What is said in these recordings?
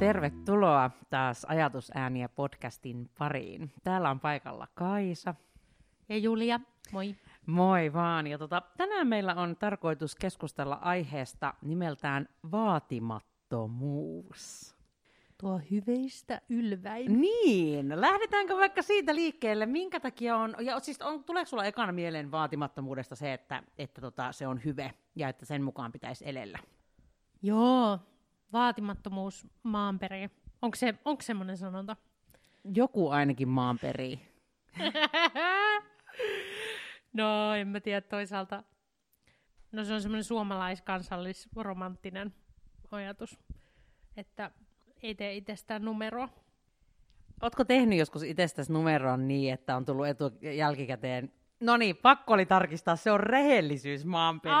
Tervetuloa taas Ajatusääniä podcastin pariin. Täällä on paikalla Kaisa. Ja Julia, moi. Moi vaan. Ja tota, tänään meillä on tarkoitus keskustella aiheesta nimeltään vaatimattomuus. Tuo hyveistä ylväin. Niin, lähdetäänkö vaikka siitä liikkeelle, minkä takia on, ja siis on, tuleeko sulla ekana mieleen vaatimattomuudesta se, että, että tota, se on hyve ja että sen mukaan pitäisi elellä? Joo, vaatimattomuus maanperi. Onko se onko semmoinen sanonta? Joku ainakin maanperi. no, en mä tiedä toisaalta. No se on semmoinen suomalaiskansallisromanttinen ajatus, että ei tee itsestään numeroa. Ootko tehnyt joskus itsestäsi numeron niin, että on tullut etu jälkikäteen No niin, pakko oli tarkistaa, se on rehellisyys maanperi.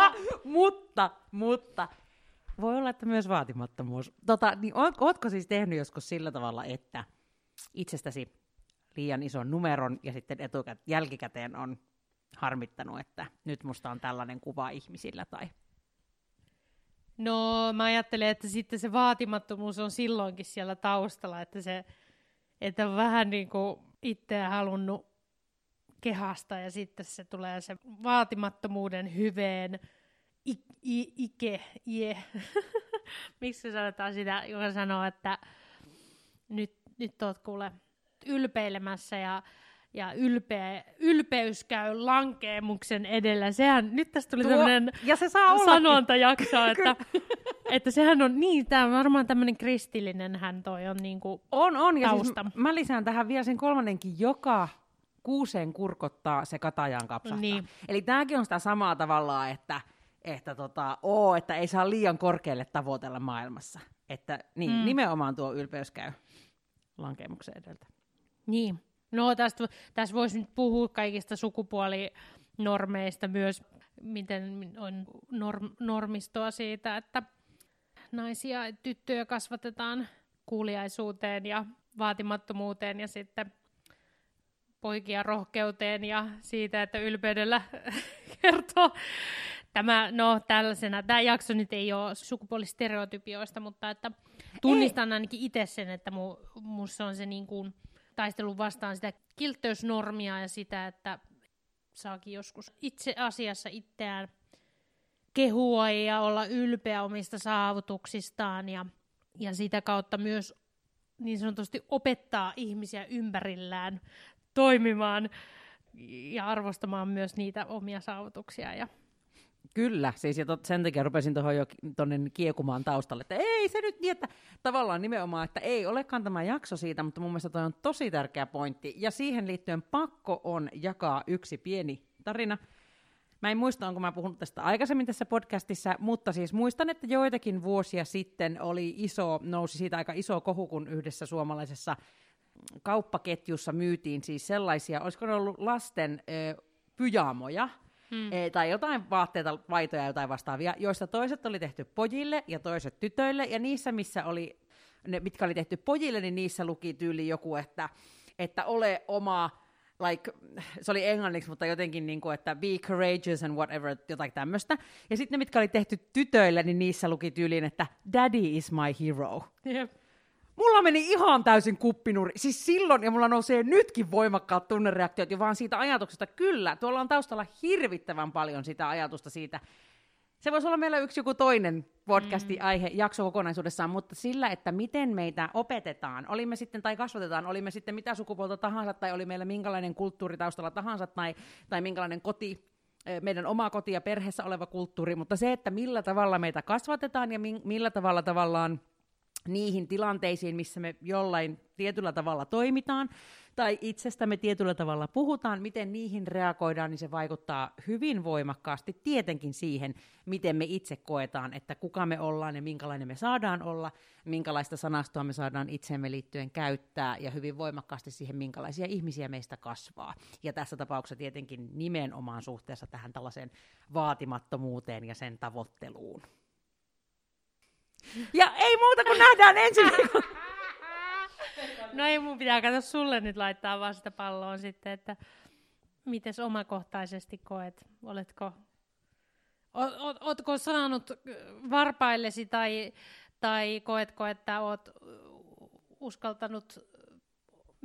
mutta, mutta, voi olla, että myös vaatimattomuus. Tota, niin ootko siis tehnyt joskus sillä tavalla, että itsestäsi liian ison numeron ja sitten etukät, jälkikäteen on harmittanut, että nyt musta on tällainen kuva ihmisillä tai... No mä ajattelen, että sitten se vaatimattomuus on silloinkin siellä taustalla, että se että on vähän niin kuin itseä halunnut kehasta ja sitten se tulee se vaatimattomuuden hyveen I, I, ike, ie. Miksi sanotaan sitä, joka sanoo, että nyt, nyt oot kuule ylpeilemässä ja, ja ylpeä, ylpeys käy lankeemuksen edellä. Sehän, nyt tästä tuli tämmöinen ja se saa sanontajakso, että, että sehän on niin, tämä on varmaan tämmöinen kristillinen hän toi on niin kuin On, on. Ja siis mä lisään tähän vielä sen kolmannenkin, joka kuuseen kurkottaa, se katajan kapsahtaa. Niin. Eli tämäkin on sitä samaa tavallaan, että että, tota, oo, että ei saa liian korkealle tavoitella maailmassa. Että niin, mm. nimenomaan tuo ylpeys käy lankemuksen edeltä. Niin. No tästä, tästä voisi nyt puhua kaikista sukupuolinormeista myös, miten on norm, normistoa siitä, että naisia ja tyttöjä kasvatetaan kuuliaisuuteen ja vaatimattomuuteen ja sitten poikia rohkeuteen ja siitä, että ylpeydellä kertoo Tämä, no tällaisena, tämä jakso nyt ei ole sukupuolistereotypioista, mutta että tunnistan ei. ainakin itse sen, että mu, musta on se niin kuin taistelu vastaan sitä kiltteysnormia ja sitä, että saakin joskus itse asiassa itseään kehua ja olla ylpeä omista saavutuksistaan ja, ja sitä kautta myös niin sanotusti opettaa ihmisiä ympärillään toimimaan ja arvostamaan myös niitä omia saavutuksia ja Kyllä, siis ja tot, sen takia rupesin tuohon jo tonne kiekumaan taustalle, että ei se nyt niin, että tavallaan nimenomaan, että ei olekaan tämä jakso siitä, mutta mun mielestä toi on tosi tärkeä pointti. Ja siihen liittyen pakko on jakaa yksi pieni tarina. Mä en muista, onko mä puhunut tästä aikaisemmin tässä podcastissa, mutta siis muistan, että joitakin vuosia sitten oli iso, nousi siitä aika iso kohu, kun yhdessä suomalaisessa kauppaketjussa myytiin siis sellaisia, olisiko ne ollut lasten ö, pyjaamoja, hmm. e, tai jotain vaatteita, vaitoja jotain vastaavia, joista toiset oli tehty pojille ja toiset tytöille, ja niissä, missä oli, ne, mitkä oli tehty pojille, niin niissä luki tyyli joku, että, että ole oma, like, se oli englanniksi, mutta jotenkin niin kuin, että be courageous and whatever, jotain tämmöistä. Ja sitten ne, mitkä oli tehty tytöille, niin niissä luki tyyliin, että daddy is my hero. Yep. Mulla meni ihan täysin kuppinuri. Siis silloin, ja mulla nousee nytkin voimakkaat tunnereaktiot jo vaan siitä ajatuksesta. Kyllä, tuolla on taustalla hirvittävän paljon sitä ajatusta siitä. Se voisi olla meillä yksi joku toinen podcasti-aihe, mm. jakso kokonaisuudessaan, mutta sillä, että miten meitä opetetaan, olimme sitten tai kasvatetaan, olimme sitten mitä sukupuolta tahansa, tai oli meillä minkälainen kulttuuri taustalla tahansa, tai, tai minkälainen koti, meidän oma koti ja perheessä oleva kulttuuri, mutta se, että millä tavalla meitä kasvatetaan ja millä tavalla tavallaan niihin tilanteisiin, missä me jollain tietyllä tavalla toimitaan, tai itsestämme tietyllä tavalla puhutaan, miten niihin reagoidaan, niin se vaikuttaa hyvin voimakkaasti tietenkin siihen, miten me itse koetaan, että kuka me ollaan ja minkälainen me saadaan olla, minkälaista sanastoa me saadaan itseemme liittyen käyttää, ja hyvin voimakkaasti siihen, minkälaisia ihmisiä meistä kasvaa. Ja tässä tapauksessa tietenkin nimenomaan suhteessa tähän tällaiseen vaatimattomuuteen ja sen tavoitteluun. Ja ei muuta kuin nähdään ensin. No ei mun pitää katsoa sulle nyt laittaa vasta palloon sitten, että mites omakohtaisesti koet? Oletko, o, o, ootko saanut varpaillesi tai, Tai koetko, että oot uskaltanut,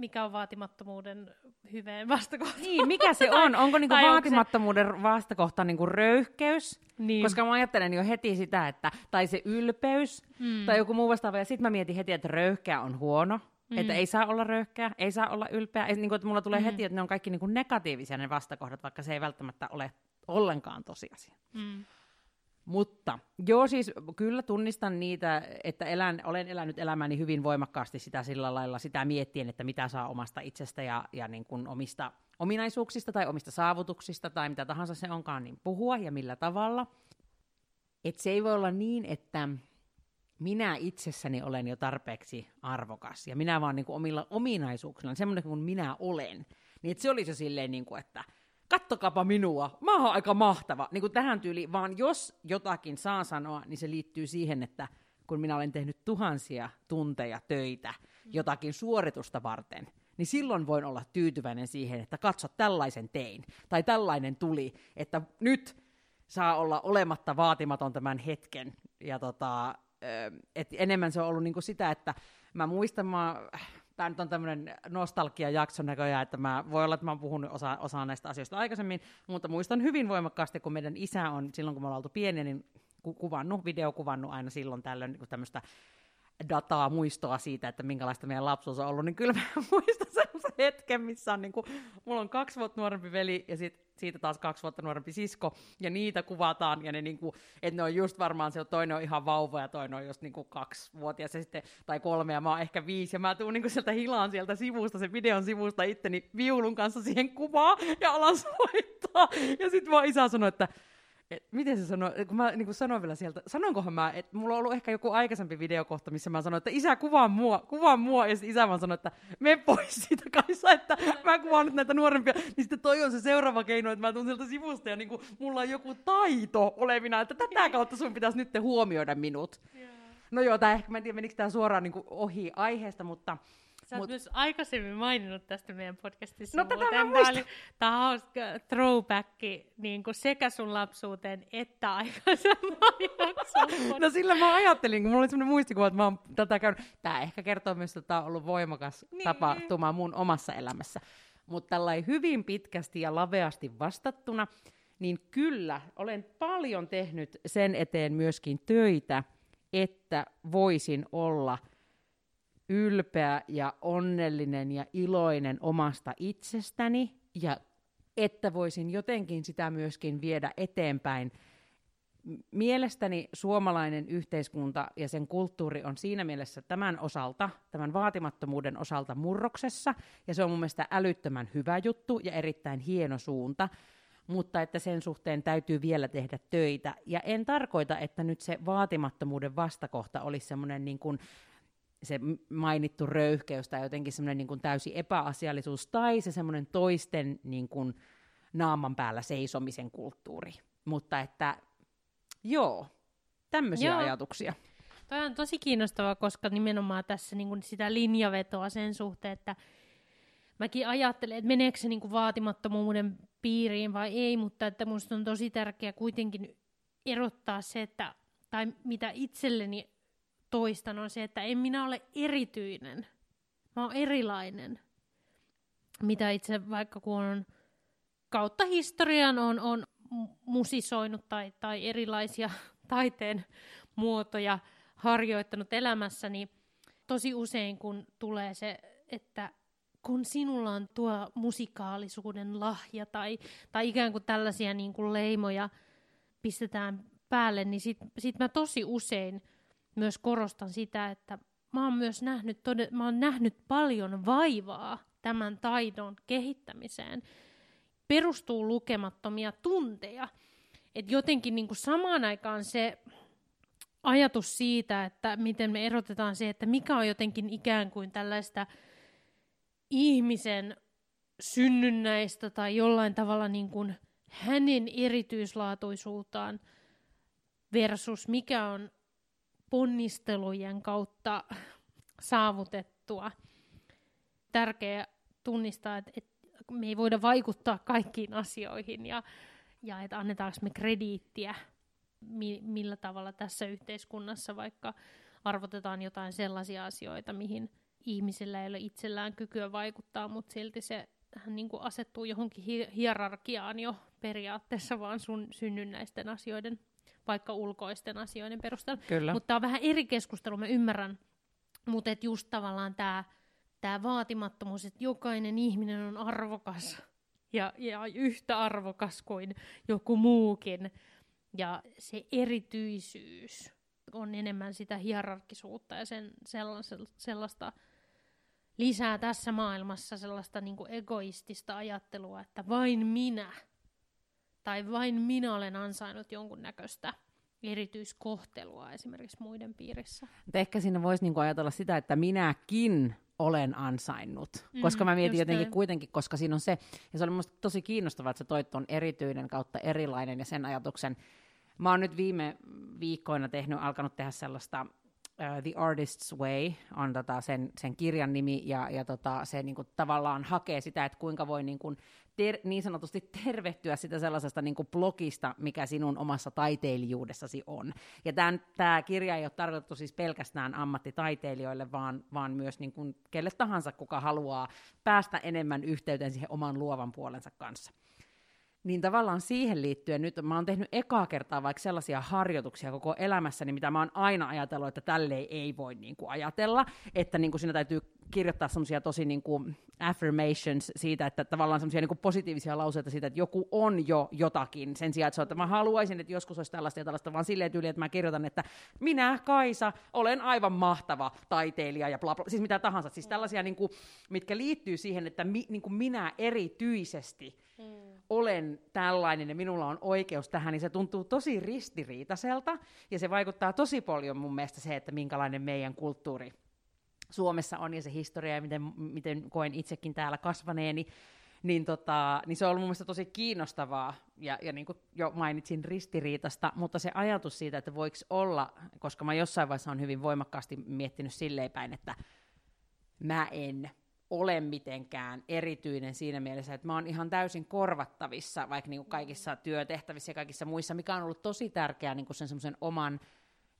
mikä on vaatimattomuuden hyveen vastakohta? Niin, mikä se on? Onko niinku tai onko vaatimattomuuden se... vastakohta niinku röyhkeys? Niin. Koska mä ajattelen jo heti sitä, että, tai se ylpeys, Mm. tai joku muu vastaava, ja sitten mä mietin heti, että röyhkeä on huono, mm. että ei saa olla röyhkeä, ei saa olla ylpeä, ei, niin kuin, että mulla tulee mm. heti, että ne on kaikki niin kuin negatiivisia ne vastakohdat, vaikka se ei välttämättä ole ollenkaan tosiasia. Mm. Mutta joo, siis kyllä tunnistan niitä, että elän, olen elänyt elämäni hyvin voimakkaasti sitä sillä lailla, sitä miettien, että mitä saa omasta itsestä ja, ja niin kuin omista ominaisuuksista tai omista saavutuksista tai mitä tahansa se onkaan, niin puhua ja millä tavalla. Et se ei voi olla niin, että minä itsessäni olen jo tarpeeksi arvokas ja minä vaan niin kuin omilla ominaisuuksilla, semmoinen kuin minä olen. Niin se olisi jo silleen, niin kuin, että kattokaapa minua, mä oon aika mahtava. Niin kuin tähän tyyliin, vaan jos jotakin saa sanoa, niin se liittyy siihen, että kun minä olen tehnyt tuhansia tunteja töitä jotakin suoritusta varten, niin silloin voin olla tyytyväinen siihen, että katso, tällaisen tein, tai tällainen tuli, että nyt saa olla olematta vaatimaton tämän hetken. Ja tota, et enemmän se on ollut niinku sitä, että mä muistan, mä, tämä nyt on tämmöinen nostalgia-jakso näköjään, että mä, voi olla, että mä oon puhunut osa, osaa näistä asioista aikaisemmin, mutta muistan hyvin voimakkaasti, kun meidän isä on, silloin kun me ollaan oltu pieniä, niin ku, kuvannut, videokuvannut aina silloin tällöin niin tämmöistä dataa, muistoa siitä, että minkälaista meidän lapsuus on ollut, niin kyllä mä muistan semmoisen hetken, missä on niin kuin, mulla on kaksi vuotta nuorempi veli ja sit, siitä taas kaksi vuotta nuorempi sisko, ja niitä kuvataan, ja ne niin kuin, että ne on just varmaan se, toinen on ihan vauva ja toinen on just niin kuin kaksivuotias ja sitten, tai kolme, ja mä oon ehkä viisi, ja mä tuun niin kuin sieltä hilaan sieltä sivusta, sen videon sivusta itteni viulun kanssa siihen kuvaan, ja alan soittaa, ja sitten vaan isä sanoi, että et, miten se sanoi, kun mä niin sanoin vielä sieltä, sanoinkohan mä, että mulla on ollut ehkä joku aikaisempi videokohta, missä mä sanoin, että isä kuvaa mua, kuvaa mua, ja isä vaan sanoi, että me pois siitä kanssa, että mä kuvaan nyt näitä nuorempia, niin sitten toi on se seuraava keino, että mä tuun sieltä sivusta, ja niin kuin, mulla on joku taito olevina, että tätä kautta sun pitäisi nyt huomioida minut. No joo, tää ehkä, mä en tiedä menikö tämä suoraan niin ohi aiheesta, mutta Sä Mut- myös aikaisemmin maininnut tästä meidän podcastissa. No tätä mä muistan. Tää on throwback niin kuin sekä sun lapsuuteen että aikaisemman jakson. No sillä mä ajattelin, kun mulla oli semmoinen muistikuva, että mä oon tätä käynyt. Tää ehkä kertoo myös, että tää on ollut voimakas niin. tapahtuma mun omassa elämässä. Mutta tällä hyvin pitkästi ja laveasti vastattuna, niin kyllä, olen paljon tehnyt sen eteen myöskin töitä, että voisin olla ylpeä ja onnellinen ja iloinen omasta itsestäni. Ja että voisin jotenkin sitä myöskin viedä eteenpäin. Mielestäni suomalainen yhteiskunta ja sen kulttuuri on siinä mielessä tämän osalta, tämän vaatimattomuuden osalta murroksessa, ja se on mun mielestä älyttömän hyvä juttu ja erittäin hieno suunta, mutta että sen suhteen täytyy vielä tehdä töitä. Ja en tarkoita, että nyt se vaatimattomuuden vastakohta olisi semmoinen niin kuin se mainittu röyhkeys tai jotenkin semmoinen niin kuin täysi epäasiallisuus tai se semmoinen toisten niin kuin naaman päällä seisomisen kulttuuri. Mutta että Joo, tämmöisiä Joo. ajatuksia. Toi on tosi kiinnostavaa, koska nimenomaan tässä niin kuin sitä linjavetoa sen suhteen, että mäkin ajattelen, että meneekö se niin kuin vaatimattomuuden piiriin vai ei, mutta että musta on tosi tärkeää kuitenkin erottaa se, että, tai mitä itselleni toistan on se, että en minä ole erityinen. Mä oon erilainen. Mitä itse vaikka kun on kautta historian on, on mu- musisoinut tai, tai erilaisia taiteen muotoja harjoittanut elämässä, niin tosi usein kun tulee se, että kun sinulla on tuo musikaalisuuden lahja tai, tai ikään kuin tällaisia niin kuin leimoja pistetään päälle, niin sit, sit mä tosi usein myös korostan sitä, että mä oon myös nähnyt, tode, mä oon nähnyt paljon vaivaa tämän taidon kehittämiseen. Perustuu lukemattomia tunteja. Et jotenkin niin kuin samaan aikaan se ajatus siitä, että miten me erotetaan se, että mikä on jotenkin ikään kuin tällaista ihmisen synnynnäistä tai jollain tavalla niin kuin hänen erityislaatuisuutaan versus mikä on ponnistelujen kautta saavutettua. Tärkeää tunnistaa, että, että me ei voida vaikuttaa kaikkiin asioihin ja, ja että annetaanko me krediittiä, mi, millä tavalla tässä yhteiskunnassa vaikka arvotetaan jotain sellaisia asioita, mihin ihmisillä ei ole itsellään kykyä vaikuttaa, mutta silti se hän niin kuin asettuu johonkin hi- hierarkiaan jo periaatteessa vaan sun synnynnäisten asioiden, vaikka ulkoisten asioiden perusteella. Kyllä. Mutta tämä on vähän eri keskustelu, mä ymmärrän. Mutta just tavallaan tämä tää vaatimattomuus, että jokainen ihminen on arvokas ja, ja yhtä arvokas kuin joku muukin. Ja se erityisyys on enemmän sitä hierarkisuutta ja sen sellaista, sellaista lisää tässä maailmassa sellaista niin egoistista ajattelua, että vain minä tai vain minä olen ansainnut jonkun näköistä erityiskohtelua esimerkiksi muiden piirissä. Mutta ehkä siinä voisi niinku ajatella sitä, että minäkin olen ansainnut. Mm, koska mä mietin jotenkin näin. kuitenkin, koska siinä on se, ja se oli minusta tosi kiinnostavaa, että sä toit tuon erityinen kautta erilainen ja sen ajatuksen. Mä oon nyt viime viikkoina tehnyt, alkanut tehdä sellaista The Artist's Way on tota sen, sen kirjan nimi, ja, ja tota, se niinku tavallaan hakee sitä, että kuinka voi niinku ter, niin sanotusti tervehtyä sitä sellaisesta niinku blogista, mikä sinun omassa taiteilijuudessasi on. Ja tämä kirja ei ole tarkoitettu siis pelkästään ammattitaiteilijoille, vaan, vaan myös niinku kelle tahansa, kuka haluaa päästä enemmän yhteyteen siihen oman luovan puolensa kanssa. Niin tavallaan siihen liittyen nyt mä oon tehnyt ekaa kertaa vaikka sellaisia harjoituksia koko elämässäni, mitä mä oon aina ajatellut, että tälleen ei voi niin kuin ajatella, että niin kuin siinä täytyy kirjoittaa semmoisia tosi niin kuin affirmations siitä, että tavallaan semmoisia niin positiivisia lauseita siitä, että joku on jo jotakin, sen sijaan, että se on, että mä haluaisin, että joskus olisi tällaista ja tällaista, vaan silleen tyyli, että mä kirjoitan, että minä, Kaisa, olen aivan mahtava taiteilija ja bla bla, siis mitä tahansa, siis tällaisia, niin kuin, mitkä liittyy siihen, että mi, niin kuin minä erityisesti mm. olen tällainen ja minulla on oikeus tähän, niin se tuntuu tosi ristiriitaiselta, ja se vaikuttaa tosi paljon mun mielestä se, että minkälainen meidän kulttuuri Suomessa on ja se historia ja miten, miten koen itsekin täällä kasvaneeni, niin, tota, niin se on ollut mun mielestä tosi kiinnostavaa, ja, ja niin kuin jo mainitsin ristiriitasta, mutta se ajatus siitä, että voiko olla, koska mä jossain vaiheessa on hyvin voimakkaasti miettinyt silleen päin, että mä en ole mitenkään erityinen siinä mielessä, että mä oon ihan täysin korvattavissa, vaikka niin kuin kaikissa työtehtävissä ja kaikissa muissa, mikä on ollut tosi tärkeää niin kuin sen semmoisen oman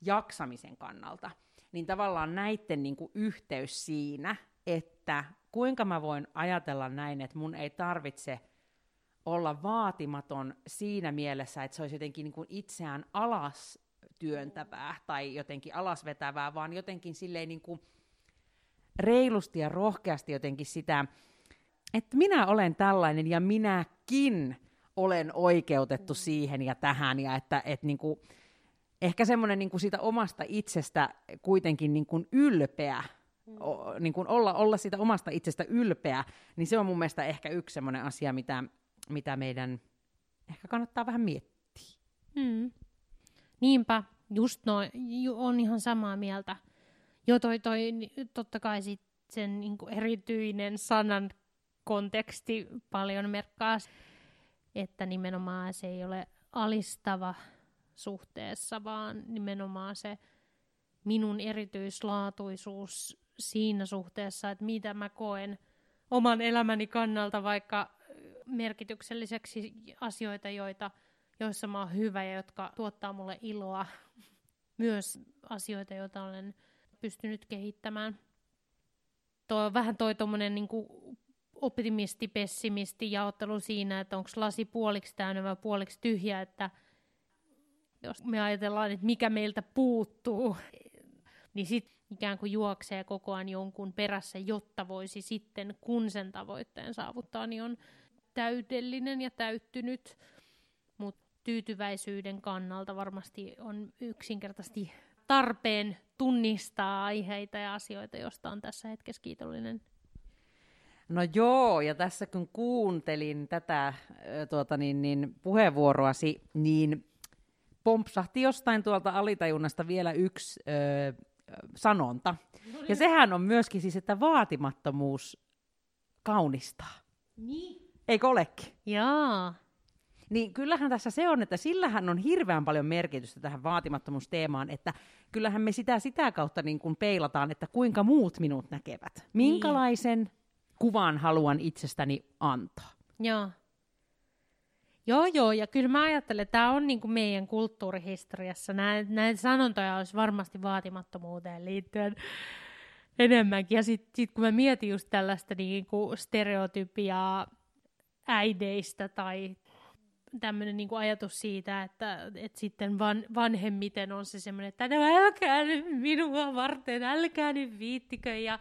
jaksamisen kannalta niin tavallaan näiden niin kuin yhteys siinä, että kuinka mä voin ajatella näin, että mun ei tarvitse olla vaatimaton siinä mielessä, että se olisi jotenkin niin kuin itseään alas työntävää tai jotenkin alasvetävää, vaan jotenkin silleen niin kuin reilusti ja rohkeasti jotenkin sitä, että minä olen tällainen ja minäkin olen oikeutettu siihen ja tähän ja että, että niin kuin, ehkä semmoinen niin kuin siitä omasta itsestä kuitenkin niin kuin ylpeä, mm. o, niin kuin olla, olla siitä omasta itsestä ylpeä, niin se on mun mielestä ehkä yksi semmoinen asia, mitä, mitä meidän ehkä kannattaa vähän miettiä. Mm. Niinpä, just noin, on ihan samaa mieltä. Jo toi, toi totta kai sit sen niin kuin erityinen sanan konteksti paljon merkkaa, että nimenomaan se ei ole alistava suhteessa, vaan nimenomaan se minun erityislaatuisuus siinä suhteessa, että mitä mä koen oman elämäni kannalta vaikka merkitykselliseksi asioita, joita, joissa mä oon hyvä ja jotka tuottaa mulle iloa. Myös asioita, joita olen pystynyt kehittämään. Tuo on vähän toi tommonen niin optimisti, pessimisti jaottelu siinä, että onko lasi puoliksi täynnä vai puoliksi tyhjä, että – jos me ajatellaan, että mikä meiltä puuttuu, niin sitten ikään kuin juoksee koko ajan jonkun perässä, jotta voisi sitten, kun sen tavoitteen saavuttaa, niin on täydellinen ja täyttynyt, mutta tyytyväisyyden kannalta varmasti on yksinkertaisesti tarpeen tunnistaa aiheita ja asioita, joista on tässä hetkessä kiitollinen. No joo, ja tässä kun kuuntelin tätä tuota, niin, niin, puheenvuoroasi, niin pompsahti jostain tuolta alitajunnasta vielä yksi ö, sanonta. No niin. Ja sehän on myöskin siis, että vaatimattomuus kaunistaa. Niin. Eikö olekin? Jaa. Niin kyllähän tässä se on, että sillähän on hirveän paljon merkitystä tähän vaatimattomuusteemaan, että kyllähän me sitä sitä kautta niin kuin peilataan, että kuinka muut minut näkevät. Minkälaisen niin. kuvan haluan itsestäni antaa. Joo. Joo, joo, ja kyllä mä ajattelen, että tämä on niin kuin meidän kulttuurihistoriassa. Näitä sanontoja olisi varmasti vaatimattomuuteen liittyen enemmänkin. Ja sitten sit kun mä mietin just tällaista niin kuin stereotypiaa äideistä tai tämmöinen niin ajatus siitä, että, että sitten van, vanhemmiten on se semmoinen, että no älkää nyt minua varten, älkää nyt viittikö. Ja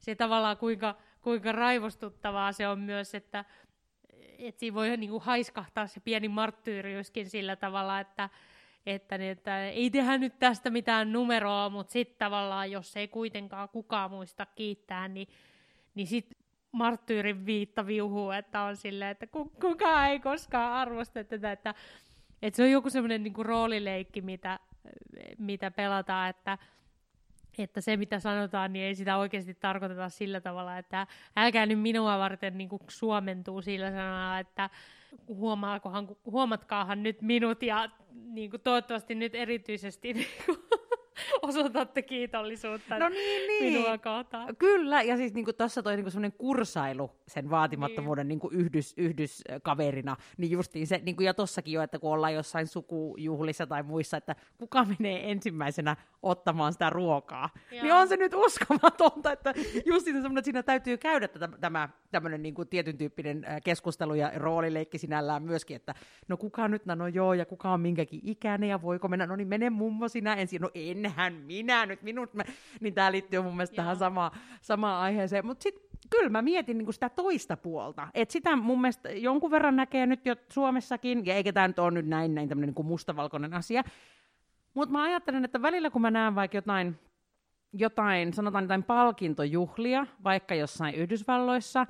se tavallaan kuinka, kuinka raivostuttavaa se on myös, että, että siinä voi niin haiskahtaa se pieni marttyyriyskin sillä tavalla, että, että, niin, että ei tehdä nyt tästä mitään numeroa, mutta sitten tavallaan, jos ei kuitenkaan kukaan muista kiittää, niin, niin sitten marttyyrin viitta viuhuu, että on silleen, että kukaan ei koskaan arvosta tätä, että, että se on joku semmoinen niin roolileikki, mitä, mitä pelataan, että, että se mitä sanotaan, niin ei sitä oikeasti tarkoiteta sillä tavalla, että älkää nyt minua varten niin kuin suomentuu sillä sanalla, että huomaakohan, huomatkaahan nyt minut ja niin kuin toivottavasti nyt erityisesti niin kuin, osoitatte kiitollisuutta no niin, niin. minua kohtaan. Kyllä, ja siis niin tuossa toi niin semmoinen kursailu sen vaatimattomuuden niin. Niin yhdys, yhdyskaverina, niin justiin se, niin kuin ja tossakin jo, että kun ollaan jossain sukujuhlissa tai muissa, että kuka menee ensimmäisenä ottamaan sitä ruokaa, Joo. niin on se nyt uskomatonta, että justiin semmoinen, että siinä täytyy käydä tätä, tämä tämmöinen niin kuin tietyn tyyppinen keskustelu ja roolileikki sinällään myöskin, että no kuka nyt, no joo, ja kuka on minkäkin ikäinen, ja voiko mennä, no niin mene mummo sinä ensin, no enhän minä nyt, minut, mä, niin tämä liittyy mun mielestä joo. tähän sama, samaan aiheeseen, mutta sitten kyllä mä mietin niin kuin sitä toista puolta, että sitä mun mielestä jonkun verran näkee nyt jo Suomessakin, ja eikä tämä nyt ole nyt näin, näin tämmöinen niin mustavalkoinen asia, mutta mä ajattelen, että välillä kun mä näen vaikka jotain jotain, sanotaan jotain palkintojuhlia, vaikka jossain Yhdysvalloissa,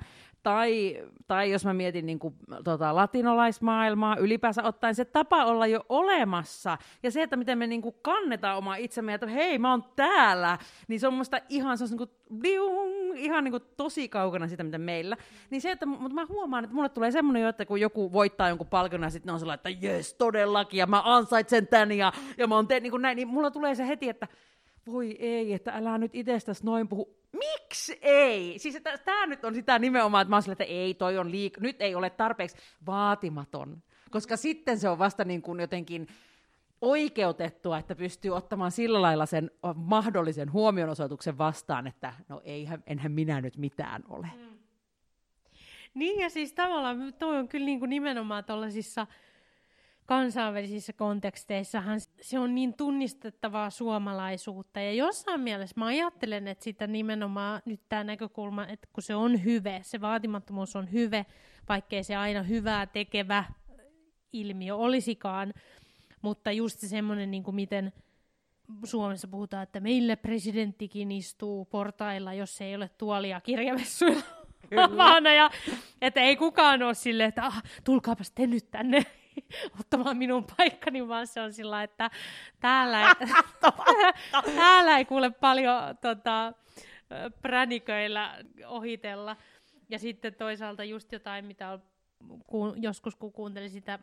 tai, tai jos mä mietin niin kuin, tota, latinolaismaailmaa, ylipäänsä ottaen se tapa olla jo olemassa, ja se, että miten me niin kuin, kannetaan omaa itsemme, että hei, mä oon täällä, niin se on musta ihan, se on niin kuin, biung, ihan niin kuin, tosi kaukana sitä, mitä meillä. Niin se, että, mutta mä huomaan, että mulle tulee semmoinen jo, että kun joku voittaa jonkun palkinnon, ja sitten on sellainen, että jes, todellakin, ja mä ansaitsen tän, ja, ja mä oon te, niin kuin näin, niin mulla tulee se heti, että voi ei, että älä nyt itsestäsi noin puhu. Miksi ei? Siis tämä nyt on sitä nimenomaan, että mä oon sille, että ei, toi on liik- nyt ei ole tarpeeksi vaatimaton. Koska sitten se on vasta niin kuin jotenkin oikeutettua, että pystyy ottamaan sillä lailla sen mahdollisen huomionosoituksen vastaan, että no eihän, enhän minä nyt mitään ole. Mm. Niin ja siis tavallaan toi on kyllä niin kuin nimenomaan tuollaisissa kansainvälisissä konteksteissahan se on niin tunnistettavaa suomalaisuutta. Ja jossain mielessä mä ajattelen, että sitä nimenomaan nyt tämä näkökulma, että kun se on hyve, se vaatimattomuus on hyve, vaikkei se aina hyvää tekevä ilmiö olisikaan, mutta just se semmoinen, niin kuin miten Suomessa puhutaan, että meillä presidenttikin istuu portailla, jos ei ole tuolia kirjamessuilla ja että ei kukaan ole silleen, että ah, tulkaapas te nyt tänne ottamaan minun paikkani, vaan se on sillä että täällä, täällä ei kuule paljon tota, präniköillä ohitella. Ja sitten toisaalta just jotain, mitä on, ku, joskus kun kuuntelin sitä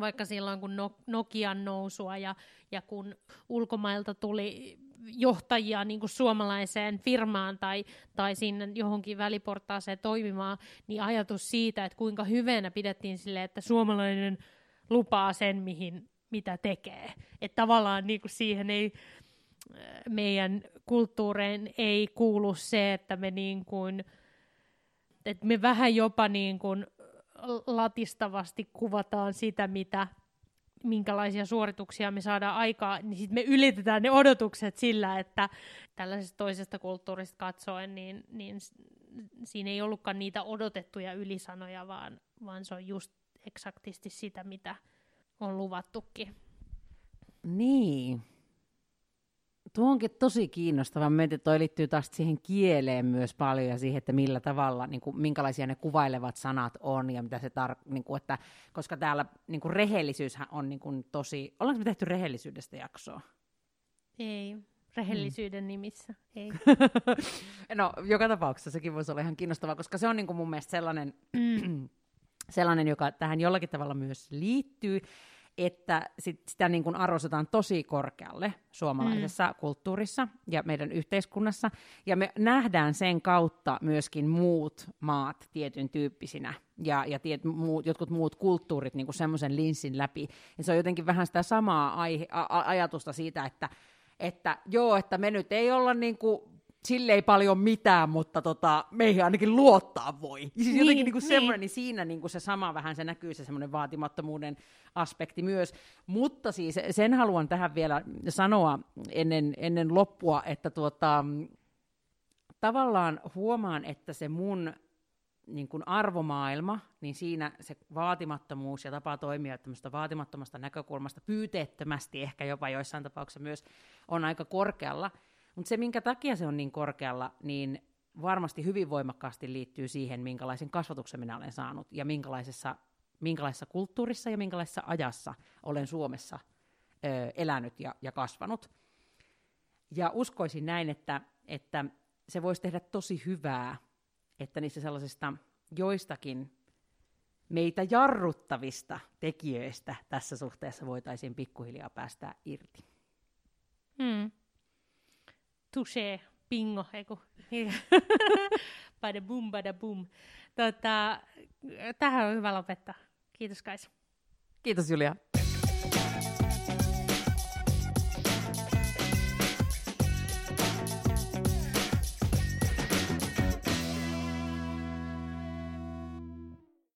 vaikka silloin kun Nokian nousua ja, ja kun ulkomailta tuli johtajia niin kuin suomalaiseen firmaan tai, tai sinne johonkin väliportaaseen toimimaan, niin ajatus siitä, että kuinka hyvänä pidettiin sille, että suomalainen lupaa sen, mihin, mitä tekee. Että tavallaan niin kuin siihen ei, meidän kulttuureen ei kuulu se, että me niin kuin, että me vähän jopa niin kuin latistavasti kuvataan sitä, mitä minkälaisia suorituksia me saadaan aikaa, niin sitten me ylitetään ne odotukset sillä, että tällaisesta toisesta kulttuurista katsoen, niin, niin siinä ei ollutkaan niitä odotettuja ylisanoja, vaan, vaan se on just eksaktisti sitä, mitä on luvattukin. Niin. Tuo onkin tosi kiinnostava. Mietin, että toi liittyy taas siihen kieleen myös paljon ja siihen, että millä tavalla, niin kuin, minkälaisia ne kuvailevat sanat on ja mitä se tar- niin kuin, että, koska täällä niin kuin rehellisyyshän on niin kuin, tosi... Ollaanko me tehty rehellisyydestä jaksoa? Ei, rehellisyyden hmm. nimissä, ei. no, joka tapauksessa sekin voisi olla ihan kiinnostavaa, koska se on niin kuin mun mielestä sellainen, sellainen joka tähän jollakin tavalla myös liittyy, että sit sitä niin kuin arvostetaan tosi korkealle suomalaisessa mm. kulttuurissa ja meidän yhteiskunnassa. Ja me nähdään sen kautta myöskin muut maat tietyn tyyppisinä ja, ja tiet, muut, jotkut muut kulttuurit niin semmoisen linssin läpi. Ja se on jotenkin vähän sitä samaa aihe, a, ajatusta siitä, että, että joo, että me nyt ei olla niin kuin sille ei paljon mitään, mutta tota, meihin ainakin luottaa voi. Siis niin, jotenkin niin kuin niin. semmoinen, niin siinä niin kuin se sama vähän se näkyy se semmoinen vaatimattomuuden aspekti myös. Mutta siis sen haluan tähän vielä sanoa ennen, ennen loppua, että tuota, tavallaan huomaan, että se mun niin kuin arvomaailma, niin siinä se vaatimattomuus ja tapa toimia tämmöistä vaatimattomasta näkökulmasta, pyyteettömästi ehkä jopa joissain tapauksissa myös, on aika korkealla – mutta se, minkä takia se on niin korkealla, niin varmasti hyvin voimakkaasti liittyy siihen, minkälaisen kasvatuksen minä olen saanut ja minkälaisessa, minkälaisessa kulttuurissa ja minkälaisessa ajassa olen Suomessa ö, elänyt ja, ja kasvanut. Ja uskoisin näin, että, että se voisi tehdä tosi hyvää, että niissä sellaisista joistakin meitä jarruttavista tekijöistä tässä suhteessa voitaisiin pikkuhiljaa päästä irti. Hmm touché, bingo, eiku. bada boom, bada boom. Tota, tähän on hyvä lopettaa. Kiitos Kaisa. Kiitos Julia.